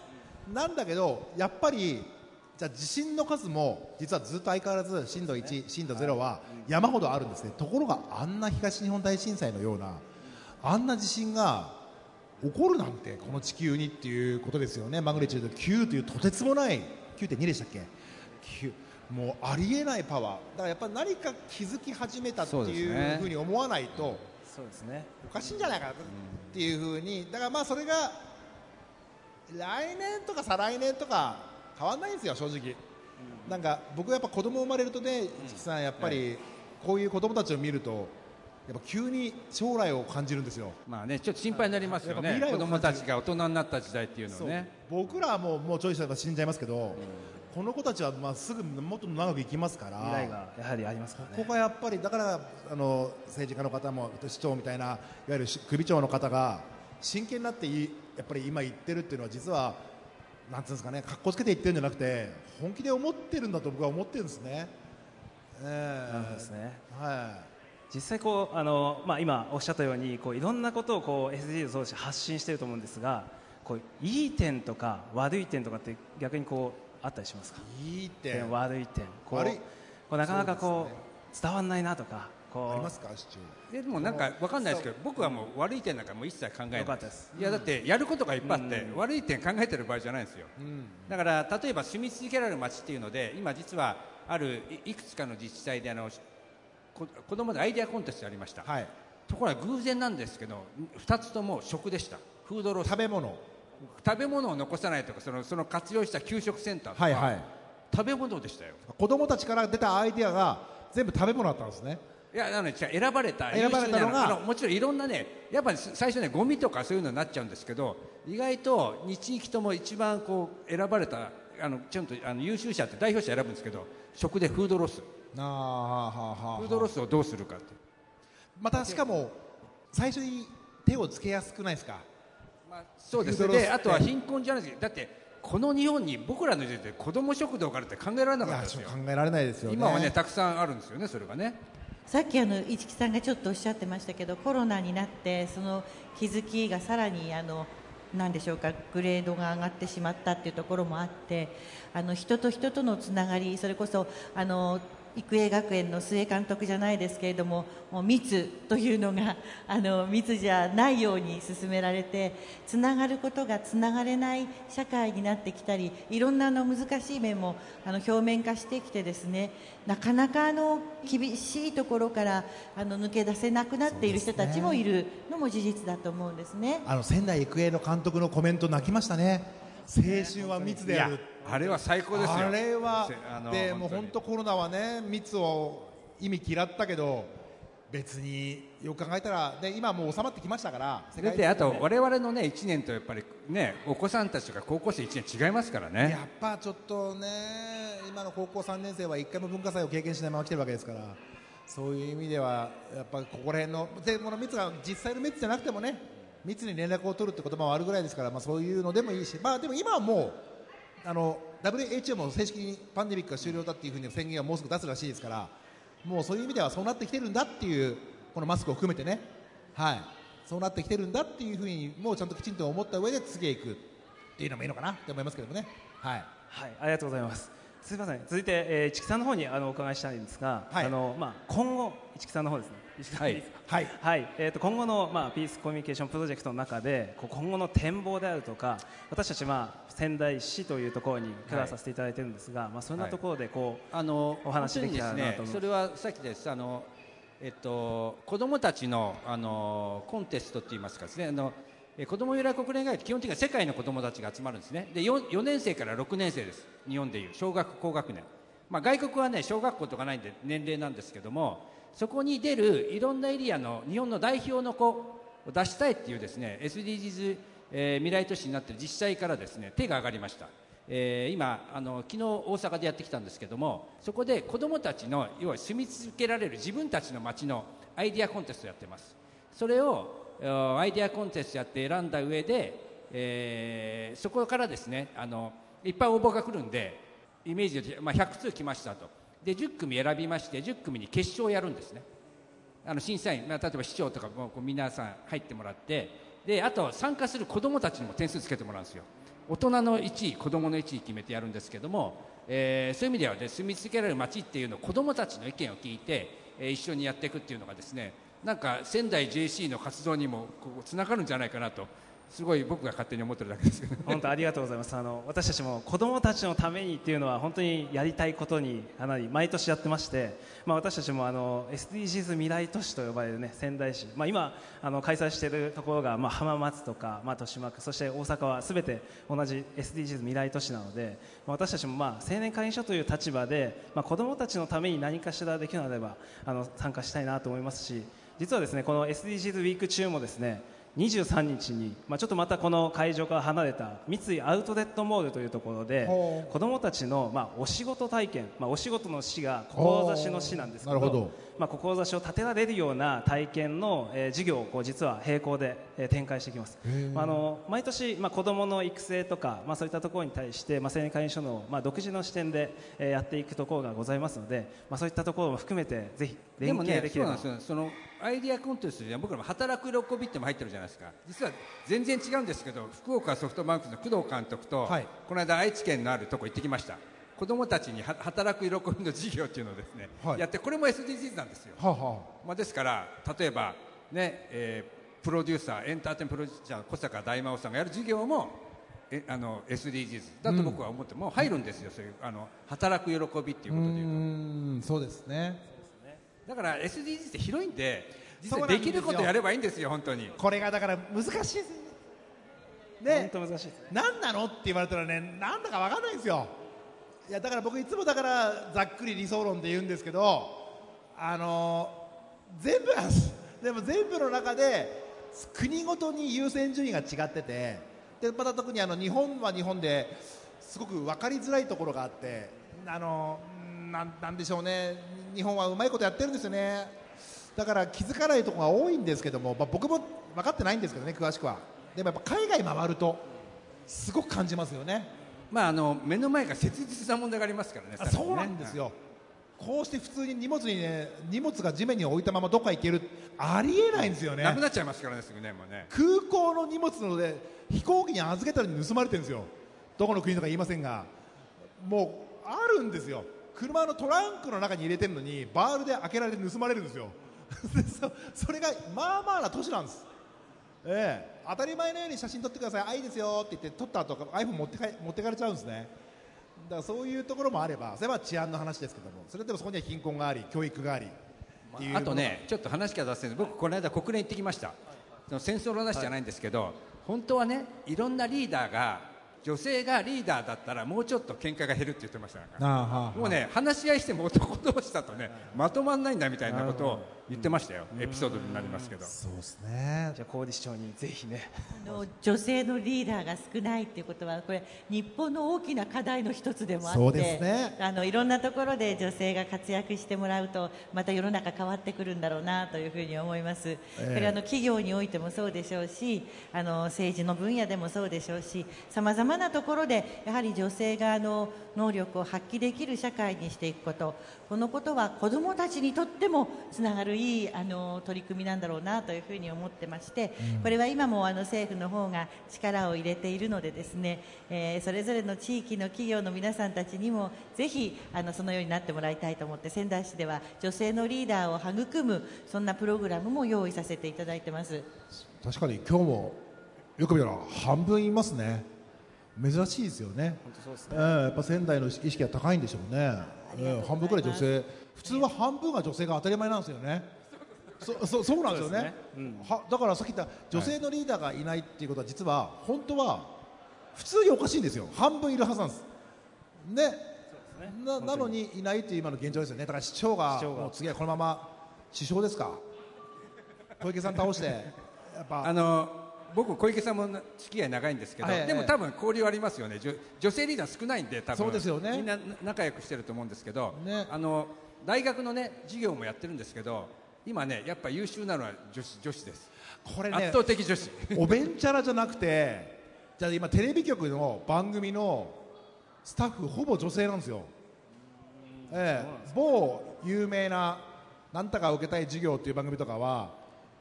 なんだけどやっぱりじゃあ地震の数も実はずっと相変わらず震度1、震度0は山ほどあるんですね。ところがあんな東日本大震災のようなあんな地震が起こるなんてこの地球にっていうことですよね。マグニチュード9というとてつもない9.2でしたっけ？9もうありえないパワー。だからやっぱり何か気づき始めたっていうね。ふうに思わないとそうですね。おかしいんじゃないかなっていうふうに。だからまあそれが来年とか再来年とか変わんないんですよ正直、なんか僕やっぱ子供生まれるとね市木さんやっぱりこういう子供たちを見るとやっぱ急に将来を感じるんですよ。まあね、ちょっと心配になりますよね。子供たちが大人になった時代っていうのね。僕らはもうもうちょいしたら死んじゃいますけど、この子たちはまあすぐもっと長く生きますから未来がやはりありますからね。ここがやっぱりだからあの政治家の方も市長みたいないわゆる首長の方が真剣になっていやっぱり今言ってるっていうのは実はなんていうんですかね格好つけて言ってるんじゃなくて本気で思ってるんだと僕は思ってるんですね。ええ。なるほどですね。は実際こうあの、まあ、今おっしゃったようにこういろんなことをこう SDGs を通して発信していると思うんですがこういい点とか悪い点とかって逆にこうあったりしますか？い。い点。悪い点。こうこうなかなかこうそう伝わらないなとかこうあります。か市長。でもなんかわかんないですけど僕はもう悪い点なんかもう一切考えない。よかったです。いやだってやることがいっぱいあって、悪い点考えてる場合じゃないんですよ、だから例えば住み続けられる街っていうので今実はあるいいくつかの自治体であのこ子供でアイデアコンテストやりました、はい。ところが偶然なんですけど2つとも食でした。フードロス。食べ物。食べ物を残さないとかそのその活用した給食センターとか、はいはい。食べ物でしたよ。子供たちから出たアイディアが全部食べ物だったんですね。いやあのね、選ばれた選ばれたのが。あのもちろんいろんなねやっぱり最初ねゴミとかそういうのになっちゃうんですけど意外と2地域とも一番こう選ばれたあのちゃんとあの優秀者って代表者選ぶんですけど食でフードロス。ああはあはあはあフードロスをどうするかって。またしかも最初に手をつけやすくないですか？まあ、そうですフードロスであとは貧困じゃないですだってこの日本に僕らの時代で子ども食堂があるって考えられないかっやたですよ。考えられないですよね。今はねたくさんあるんですよねそれがねさっきあの市木さんがちょっとおっしゃってましたけどコロナになってその気づきがさらにあのなんでしょうかグレードが上がってしまったっていうところもあってあの人と人とのつながりそれこそあの育英学園の須江監督じゃないですけれどももう密というのが (laughs) あの密じゃないように進められてつながることがつながれない社会になってきたりいろんなあの難しい面もあの表面化してきてですねなかなかあの厳しいところからあの抜け出せなくなっている人たちもいるのも事実だと思うんですね。あの仙台育英の監督のコメント泣きましたね。青春は密である。あれは最高ですよ。あれはせあのでもう本当コロナはね密を意味嫌ったけど別によく考えたらで今もう収まってきましたから世だってあとね我々のね1年とやっぱりねお子さんたちとか高校生1年違いますからね。やっぱちょっとね今の高校3年生は1回も文化祭を経験しないまま来てるわけですからそういう意味ではやっぱここら辺のでこの密が実際の密じゃなくてもね密に連絡を取るって言葉もあるぐらいですから、まあ、そういうのでもいいし、まあ、でも今はもうあの WHO も正式にパンデミックが終了だっていうふうに宣言をもうすぐ出すらしいですからもうそういう意味ではそうなってきてるんだっていうこのマスクを含めてね、はい、そうなってきてるんだっていうふうにもうちゃんときちんと思った上で次へ行くっていうのもいいのかなって思いますけどもね。はいはい、ありがとうございます。すみません。続いて、えー、市木さんの方にあのお伺いしたいんですが、はいあのまあ今後市木さんの方ですね。はい。はい。はい、えっ、と今後のまあピースコミュニケーションプロジェクトの中で、今後の展望であるとか、私たちまあ仙台市というところに暮らさせていただいてるんですが、まあそんなところでこう、あのお話できたらなと思います本当にですね、それはさっきです。あの、えっと、子どもたちのあのコンテストって言いますかですね。あのえ子ども未来国連会って基本的には世界の子どもたちが集まるんですね。で 4, 4年生から6年生です。日本でいう。小学高学年、まあ、外国はね小学校とかないんで年齢なんですけどもそこに出るいろんなエリアの日本の代表の子を出したいっていうですね SDGs、えー未来都市になっている自治体からですね手が上がりました。えー今あの昨日大阪でやってきたんですけどもそこで子どもたちの要は住み続けられる自分たちの街のアイデアコンテストをやってます。それをアイデアコンテストやって選んだ上で、えーそこからですねあのいっぱい応募が来るんでイメージで、まあ、100通来ましたと。で10組選びまして10組に決勝をやるんですね。あの審査員、まあ、例えば市長とかもこう皆さん入ってもらってであと参加する子どもたちにも点数つけてもらうんですよ。大人の1位子どもの1位決めてやるんですけども、えーそういう意味では、ね、住み続けられる街っていうのを子どもたちの意見を聞いて、えー一緒にやっていくっていうのがですねなんか仙台 JC の活動にもこうつながるんじゃないかなとすごい僕が勝手に思ってるだけですけど、ね、本当ありがとうございます。あの私たちも子供たちのためにっていうのは本当にやりたいことにかなり毎年やってまして、まあ私たちもあの SDGs 未来都市と呼ばれるね仙台市、まあ今あの開催しているところがまあ浜松とかまあ豊島区そして大阪はすべて同じ SDGs 未来都市なので、まあ私たちもまあ青年会員所という立場でまあ子供たちのために何かしらできるのであればあの参加したいなと思いますし、実はですねこの SDGs ウィーク中もですね。23日に、まあ、ちょっとまたこの会場から離れた三井アウトレットモールというところで子どもたちの、まあ、お仕事体験、まあ、お仕事の市が志の市なんですけどなるほど。まあ、志を立てられるような体験の、えー授業をこう実は並行で、えー展開していきます、まあ、あの毎年、まあ、子どもの育成とか、まあ、そういったところに対して、まあ、青年会員所の、まあ、独自の視点で、えーやっていくところがございますので、まあ、そういったところも含めてぜひで連もねそう携できればなんですよそのアイディアコンテストで僕らも働く喜びっても入ってるじゃないですか。実は全然違うんですけど福岡ソフトバンクの工藤監督と、はい。この間愛知県のあるとこ行ってきました。子供たちには働く喜びの授業っていうのをですね、はい。やってこれも SDGs なんですよ、はあはまあ、ですから例えばね、えープロデューサーエンターテインプロデューサー小坂大魔王さんがやる授業もえあの SDGs だと僕は思って、もう入るんですよ。そういうあの働く喜びっていうううことでいうと。そうですねだから SDGs って広いんで実はそうなんできることやればいいんですよ本当に。これがだから難しいです。本ね当難しいですね。何なのって言われたらねなんだか分かんないんですよ。いやだから僕いつもだからざっくり理想論で言うんですけどあの全部でも全部の中で国ごとに優先順位が違っててでまた特にあの日本は日本ですごく分かりづらいところがあってあのなんなんでしょうね日本はうまいことやってるんですよね。だから気づかないところが多いんですけども、まあ、僕も分かってないんですけどね詳しくは。でもやっぱ海外回るとすごく感じますよね。まああの目の前が切実な問題がありますからねあそうなんですよ、こうして普通に荷物にね荷物が地面に置いたままどっか行けるありえないんですよね。なくなっちゃいますからねすぐねもうね。空港の荷物なので飛行機に預けたら盗まれてるんですよ。どこの国とか言いませんが。もうあるんですよ車のトランクの中に入れてるのにバールで開けられて盗まれるんですよ。(laughs) でそそれがまあまあな都市なんです。ええ、当たり前のように写真撮ってください、あいいですよって言って撮った後 iPhone 持ってか持ってかれちゃうんですね。だからそういうところもあればそれは治安の話ですけどもそれでもそこには貧困があり教育がありあとねちょっと話が出せる。僕この間国連行ってきました。その戦争の話じゃないんですけど本当はねいろんなリーダーが女性がリーダーだったらもうちょっと喧嘩が減るって言ってましたからもうね話し合いしても男同士だとねまとまんないんだみたいなことを言ってましたよ。エピソードになりますけど。そうですね。じゃあ高理市長にぜひね。あの女性のリーダーが少ないっていうことはこれ日本の大きな課題の一つでもあってそうですね。あのいろんなところで女性が活躍してもらうとまた世の中変わってくるんだろうなというふうに思います、えこれあの企業においてもそうでしょうしあの政治の分野でもそうでしょうしさまざまなところでやはり女性があの能力を発揮できる社会にしていくことこのことは子どもたちにとってもつながるいいあの取り組みなんだろうなというふうに思ってまして、これは今もあの政府の方が力を入れているのでですね、えーそれぞれの地域の企業の皆さんたちにもぜひあのそのようになってもらいたいと思って仙台市では女性のリーダーを育むそんなプログラムも用意させていただいてます。確かに今日もよく見たら半分いますね。珍しいですよね。本当そうですええやっぱ仙台の意識が高いんでしょうね、ええ半分くらい女性。普通は半分が女性が当たり前なんですよね。そ (laughs) そそうなんですよね。はだからさっき言った女性のリーダーがいないっていうことは実は本当は普通におかしいんですよ。半分いるはずなんです。ね。ななのにいないっていう今の現状ですよね。だから市長が市長が。もう次はこのまま首相ですか？小池さん倒して。やっぱ。あの僕小池さんも付き合い長いんですけど、はい。でも多分交流ありますよね。女女性リーダー少ないんで多分。そうですよね。みんな仲良くしてると思うんですけど、ね。あの大学のね授業もやってるんですけど今ねやっぱ優秀なのは女子女子です、これね圧倒的女子。おべんちゃらじゃなくてじゃあ今テレビ局の番組のスタッフほぼ女性なんですよ、ええ、某有名な「なんとか受けたい授業」っていう番組とかは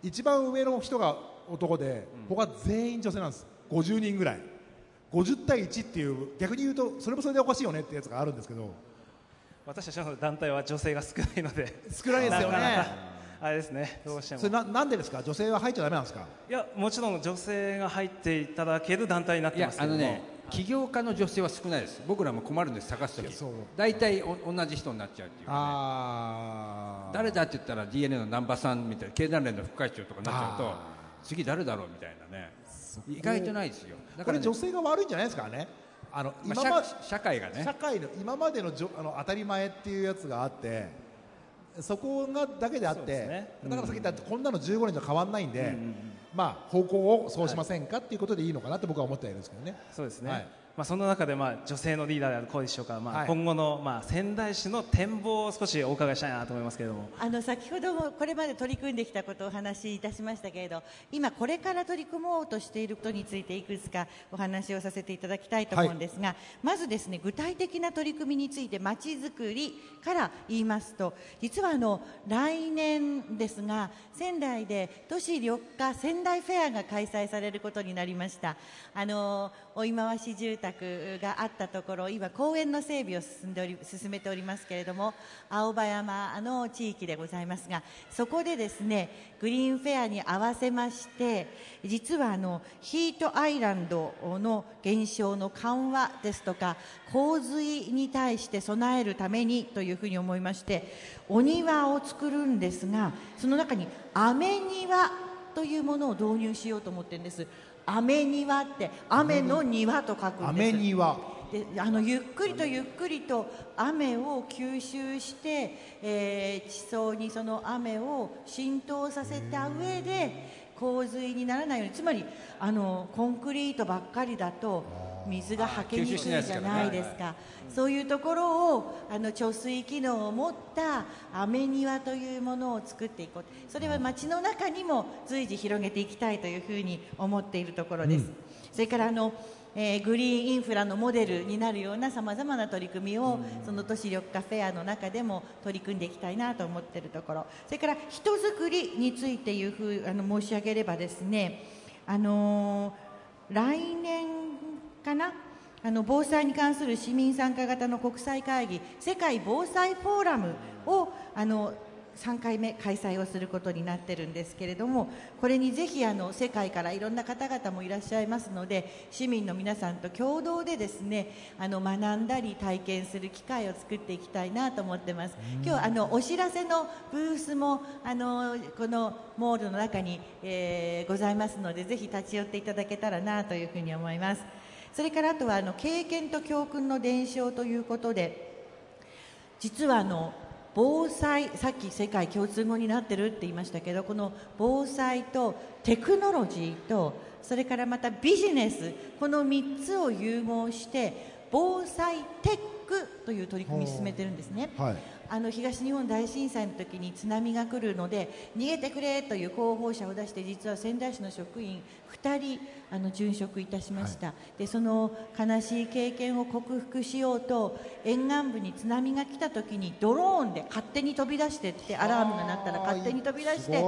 一番上の人が男で他全員女性なんです。50人ぐらい。50対1っていう逆に言うとそれもそれでおかしいよねってやつがあるんですけど。私たちの団体は女性が少ないので。少ないですよね。なかなか。あれですね。どうしても。それななんでですか？女性は入っちゃダメなんですか？いやもちろん女性が入っていただける団体になっいてますけども。やあのね起業家の女性は少ないです。僕らも困るんです探す時。大体お同じ人になっちゃうっていうかね。あー。誰だって言ったら DNA の南波さんみたいな経団連の副会長とかになっちゃうとあ次誰だろうみたいなね。意外とないですよ。だこれね女性が悪いんじゃないですかね。あのま今まあ社社会がね。社会の今までのじょあの当たり前っていうやつがあってそこがだけであって、ね。だからさっき言ったこんなの15年じゃ変わんないんで、まあ方向をそうしませんかっていうことでいいのかなって僕は思ってはいるんですけどね。そうですね、はい。まあ、そんな中で、まあ、女性のリーダーである小西市長から、まあはい。今後の、まあ、仙台市の展望を少しお伺いしたいなと思いますけれども。あの先ほどもこれまで取り組んできたことをお話しいたしましたけれど今これから取り組もうとしていることについていくつかお話をさせていただきたいと思うんですが、まずですね具体的な取り組みについてまちづくりから言いますと実はあの来年ですが仙台で都市緑化仙台フェアが開催されることになりました。あの追い回し住宅があったところ今公園の整備を進んでおり進めておりますけれども青葉山の地域でございますがそこでですねグリーンフェアに合わせまして実はあのヒートアイランドの減少の緩和ですとか洪水に対して備えるためにというふうに思いましてお庭を作るんですがその中に雨庭というものを導入しようと思ってるんです。雨庭って雨の庭と書くんです。雨にはであのゆっくりとゆっくりと雨を吸収して、えー地層にその雨を浸透させた上で洪水にならないように。つまりあのコンクリートばっかりだと水がはけにくいじゃないですか。そういうところをあの貯水機能を持った雨庭というものを作っていこう。それは街の中にも随時広げていきたいというふうに思っているところです。それからあのえーグリーンインフラのモデルになるようなさまざまな取り組みを、その都市緑化フェアの中でも取り組んでいきたいなと思っているところ。それから人づくりについていうふうあの申し上げればですね、あのー来年かな？あの防災に関する市民参加型の国際会議世界防災フォーラムをあの3回目開催をすることになってるんですけれどもこれにぜひあの世界からいろんな方々もいらっしゃいますので市民の皆さんと共同でですねあの学んだり体験する機会を作っていきたいなと思ってます。今日あのお知らせのブースもあのこのモールの中に、えーございますのでぜひ立ち寄っていただけたらなというふうに思いますそれからあとはあの経験と教訓の伝承ということで実はあの防災さっき世界共通語になってるって言いましたけどこの防災とテクノロジーとそれからまたビジネスこの3つを融合して防災テックという取り組みを進めてるんですね。はいあの東日本大震災の時に津波が来るので逃げてくれという広報車を出して実は仙台市の職員2人あの殉職いたしました、でその悲しい経験を克服しようと沿岸部に津波が来た時にドローンで勝手に飛び出してってアラームが鳴ったら勝手に飛び出して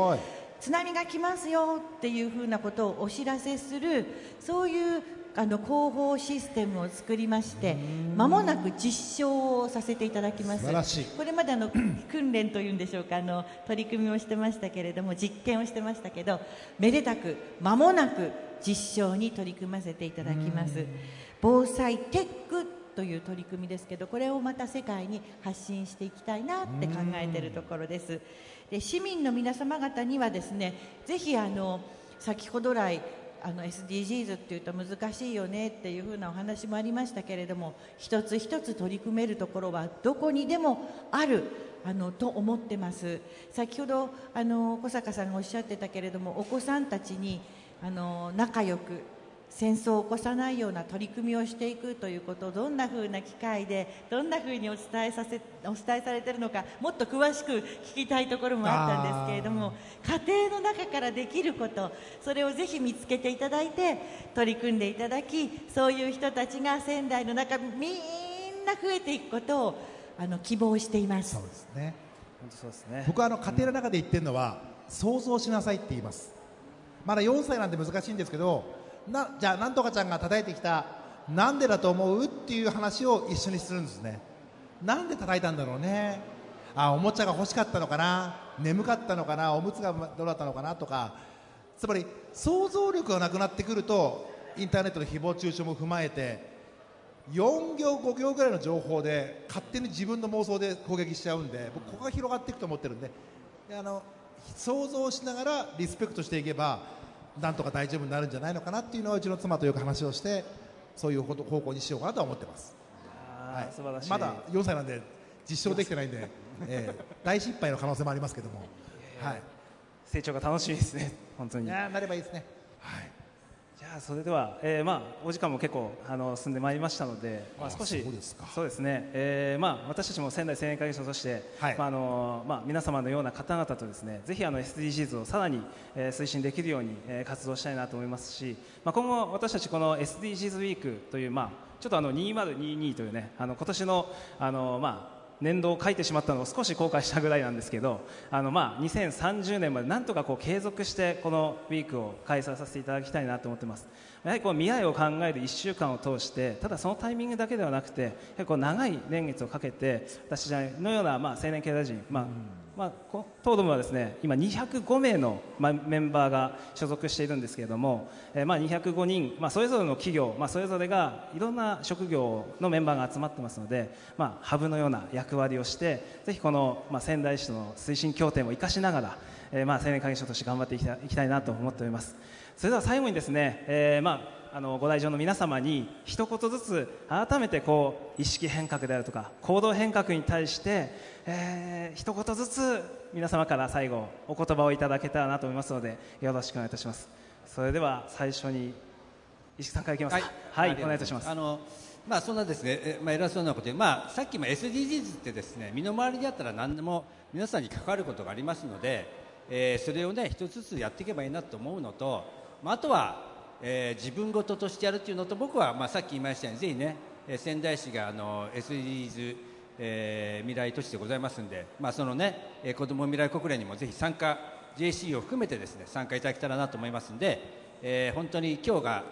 津波が来ますよっていうふうなことをお知らせするそういうあの広報システムを作りましてまもなく実証をさせていただきます。素晴らしい。これまであの (clears throat) 訓練というんでしょうかあの取り組みをしてましたけれども実験をしてましたけどめでたくまもなく実証に取り組ませていただきます。防災テックという取り組みですけどこれをまた世界に発信していきたいなって考えているところです。で市民の皆様方にはですねぜひあの先ほど来あの SDGs っていうと難しいよねっていうふうなお話もありましたけれども一つ一つ取り組めるところはどこにでもあるあのと思ってます。先ほどあの小坂さんがおっしゃってたけれどもお子さんたちにあの仲良く戦争を起こさないような取り組みをしていくということをどんなふうな機会でどんなふうにお伝えさせお伝えされているのかもっと詳しく聞きたいところもあったんですけれども家庭の中からできることそれをぜひ見つけていただいて取り組んでいただきそういう人たちが仙台の中みんな増えていくことをあの希望しています。そう。ですね。本当そうですね。僕はあの家庭の中で言ってるのは想像しなさいって言います。まだ4歳なんで難しいんですけどなじゃあなんとかちゃんが叩いてきたなんでだと思う？っていう話を一緒にするんですね。なんで叩いたんだろうね。あおもちゃが欲しかったのかな？眠かったのかな？おむつがどうだったのかな？とか。つまり想像力がなくなってくるとインターネットの誹謗中傷も踏まえて4行5行ぐらいの情報で勝手に自分の妄想で攻撃しちゃうんで僕ここが広がっていくと思ってるんで。であの想像しながらリスペクトしていけばなんとか大丈夫になるんじゃないのかなっていうのはうちの妻とよく話をしてそういうこと方向にしようかなとは思ってます、あー素晴らしい。まだ4歳なんで実証できてないんで、えー大失敗の可能性もありますけども、はい、成長が楽しみですね本当に。いやーなればいいですね、はい、じゃあそれでは、えーまあ、お時間も結構あの進んでまいりましたので、まあ、あ少しそうですか。そうですね、えーまあ、私たちも仙台青年会議所として、はい。まああのまあ、皆様のような方々とですねぜひあの SDGs をさらに、えー推進できるように、えー活動したいなと思いますし、まあ、今後私たちこの SDGs ウィークという、まあ、ちょっとあの2022というねあの今年のあの、まあ年度を書いてしまったのを少し後悔したぐらいなんですけどあの、まあ、2030年までなんとかこう継続してこのウィークを開催させていただきたいなと思ってます。やはりこう未来を考える1週間を通してただそのタイミングだけではなくてこう長い年月をかけて私のような、まあ、青年経済人、まあまあ、こ東ドムはですね今205名の、メンバーが所属しているんですけれども、えーまあ、205人、まあ、それぞれの企業、まあ、それぞれがいろんな職業のメンバーが集まってますので、まあ、ハブのような役割をしてぜひこの、まあ、仙台市の推進協定も生かしながら、えーまあ、青年会議所として頑張っていきたいいきたいなと思っております。それでは最後にですね、えーまああのご来場の皆様に一言ずつ改めてこう意識変革であるとか行動変革に対して、えー、一言ずつ皆様から最後お言葉をいただけたらなと思いますのでよろしくお願いいたします。それでは最初に石木さんからいきますか。はい、お願いいたします。あのまあそんなですね、えまあ偉そうなことで、まあさっきも SDGs ってですね、身の回りであったら何でも皆さんに関わることがありますので、えーそれをね一つずつやっていけばいいなと思うのと、まああとは、えー自分事としてやるっていうのと僕はまあさっき言いましたようにぜひね、えー仙台市があの SDGs えー未来都市でございますんで、まあそのね、えー子ども未来国連にもぜひ参加 JC を含めてですね参加いただけたらなと思いますんで、えー本当に今日が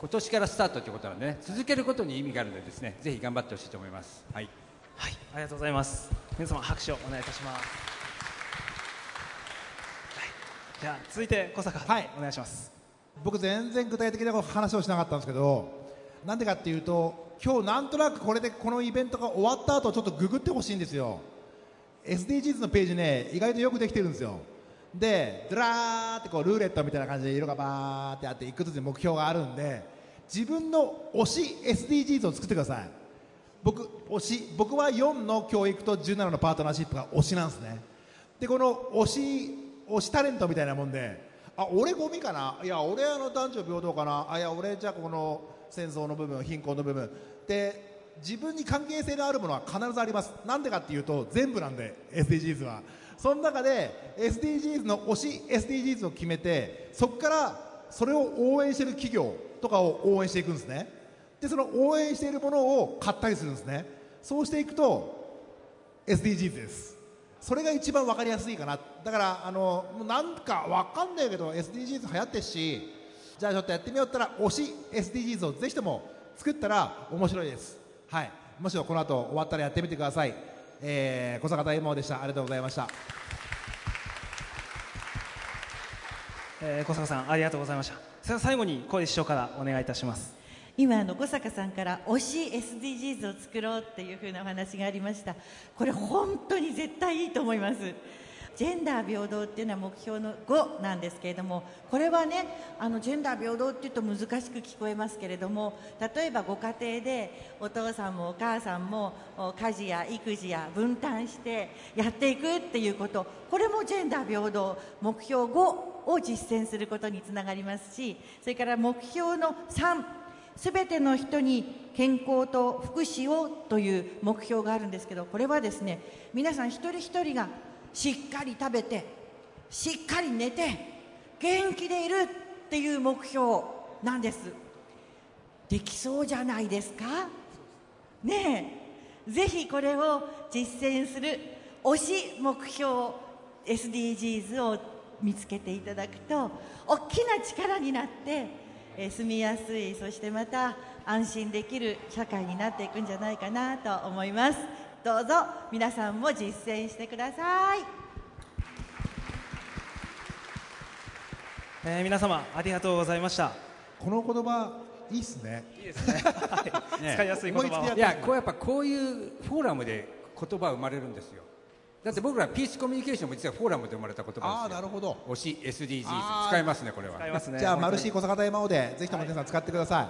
今年からスタートということなので、ね、続けることに意味があるのでですねぜひ頑張ってほしいと思います。はい。はい、ありがとうございます。皆様拍手をお願いいたします、はい、じゃあ続いて小坂はい。お願いします僕全然具体的な話をしなかったんですけどなんでかっていうと今日なんとなくこれでこのイベントが終わった後ちょっとググってほしいんですよ。SDGs のページね意外とよくできてるんですよ。でドラーってこうルーレットみたいな感じで色がバーってあっていくつに目標があるんで自分の推し SDGs を作ってください。僕推し僕は4の教育と17のパートナーシップが推しなんですね。でこの推し推しタレントみたいなもんであ俺ゴミかな？いや俺あの男女平等かな？あいや俺じゃあこの戦争の部分貧困の部分。で自分に関係性のあるものは必ずあります。なんでかっていうと全部なんで SDGs は。その中で SDGs の推し SDGs を決めてそこからそれを応援してる企業とかを応援していくんですね。でその応援しているものを買ったりするんですね。そうしていくと SDGs です。それが一番分かりやすいかな。だからあのなんか分かんないけど SDGs 流行ってるしじゃあちょっとやってみようったら推し SDGs をぜひとも作ったら面白いです。はい。もしろこの後終わったらやってみてください、えー、小坂大魔王でした。ありがとうございました。えー小坂さんありがとうございました。最後に小石師匠からお願いいたします。今あの小坂さんから推し SDGs を作ろうっていう風なお話がありました。これ本当に絶対いいと思います。ジェンダー平等っていうのは目標の5なんですけれどもこれはねあのジェンダー平等っていうと難しく聞こえますけれども例えばご家庭でお父さんもお母さんも家事や育児や分担してやっていくっていうこと。これもジェンダー平等。目標5を実践することにつながりますしそれから目標の3すべての人に健康と福祉をという目標があるんですけどこれはですね皆さん一人一人がしっかり食べてしっかり寝て元気でいるっていう目標なんです。できそうじゃないですか？ねえ。ぜひこれを実践する推し目標 SDGs を見つけていただくと大きな力になってえー住みやすいそしてまた安心できる社会になっていくんじゃないかなと思います。どうぞ皆さんも実践してください。えー皆様ありがとうございました。この言葉いいっすね。いいですね、(laughs) はい。ね。使いやすい言葉いやこうやっぱこういうフォーラムで言葉生まれるんですよだって僕らピースコミュニケーションも実はフォーラムで生まれた言葉ですよ。ああなるほど。推し SDGs 使いますねこれは。使いますね。じゃあマルシー小坂大魔王でぜひとも皆さん使ってくださ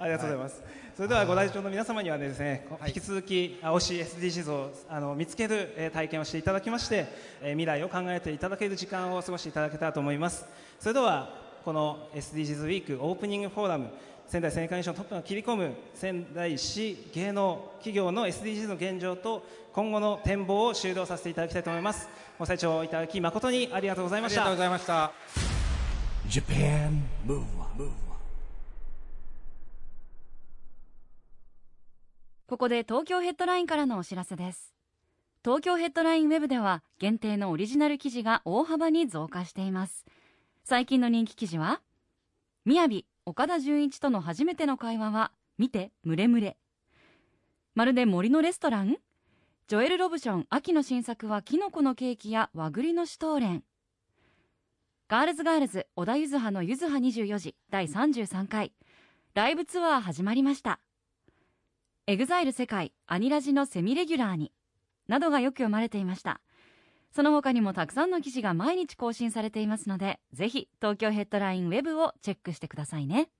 い、ありがとうございます。それではご来場の皆様にはですね、はい。引き続きあ推し SDGs をあの見つける、えー体験をしていただきまして、えー未来を考えていただける時間を過ごしていただけたらと思います。それではこの SDGs ウィークオープニングフォーラム仙台青年会議所のトップが切り込む仙台市芸能企業の SDGs の現状と今後の展望を終了させていただきたいと思います。ご清聴いただき誠にありがとうございましたありがとうご。ざいました Japan Move Up, ここで東京ヘッドラインからのお知らせです東京ヘッドラインウェブでは限定のオリジナル記事が大幅に増加しています最近の人気記事は「みやび岡田准一との初めての会話は見てムレムレ」まるで森のレストラン？ジョエル・ロブション秋の新作はキノコのケーキや和栗のシュトーレン。ガールズガールズ小田ゆずはのゆずは24時第33回。ライブツアー始まりました。エグザイル世界アニラジのセミレギュラーになどがよく読まれていました。その他にもたくさんの記事が毎日更新されていますのでぜひ東京ヘッドラインウェブをチェックしてくださいね。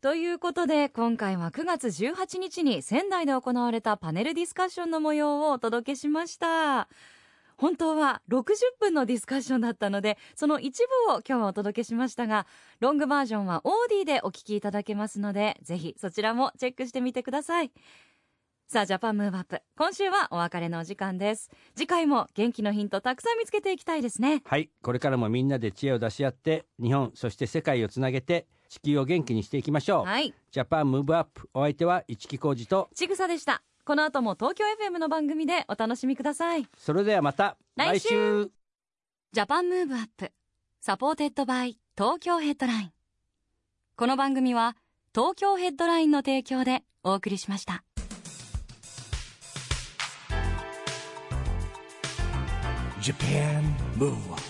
ということで今回は9月18日に仙台で行われたパネルディスカッションの模様をお届けしました。本当は60分のディスカッションだったのでその一部を今日はお届けしましたがロングバージョンはオーディでお聞きいただけますのでぜひそちらもチェックしてみてくださいさあジャパンムーブアップ。今週はお別れのお時間です。次回も元気のヒントたくさん見つけていきたいですね。はい。これからもみんなで知恵を出し合って日本そして世界をつなげて地球を元気にしていきましょう、はい。ジャパンムーブアップお相手は市木浩二と。ちぐさでした。この後も東京 FM の番組でお楽しみください。それではまた来週。ジャパンムーブアップ supported by 東京ヘッドライン。この番組は東京ヘッドラインの提供でお送りしました Japan. Move Up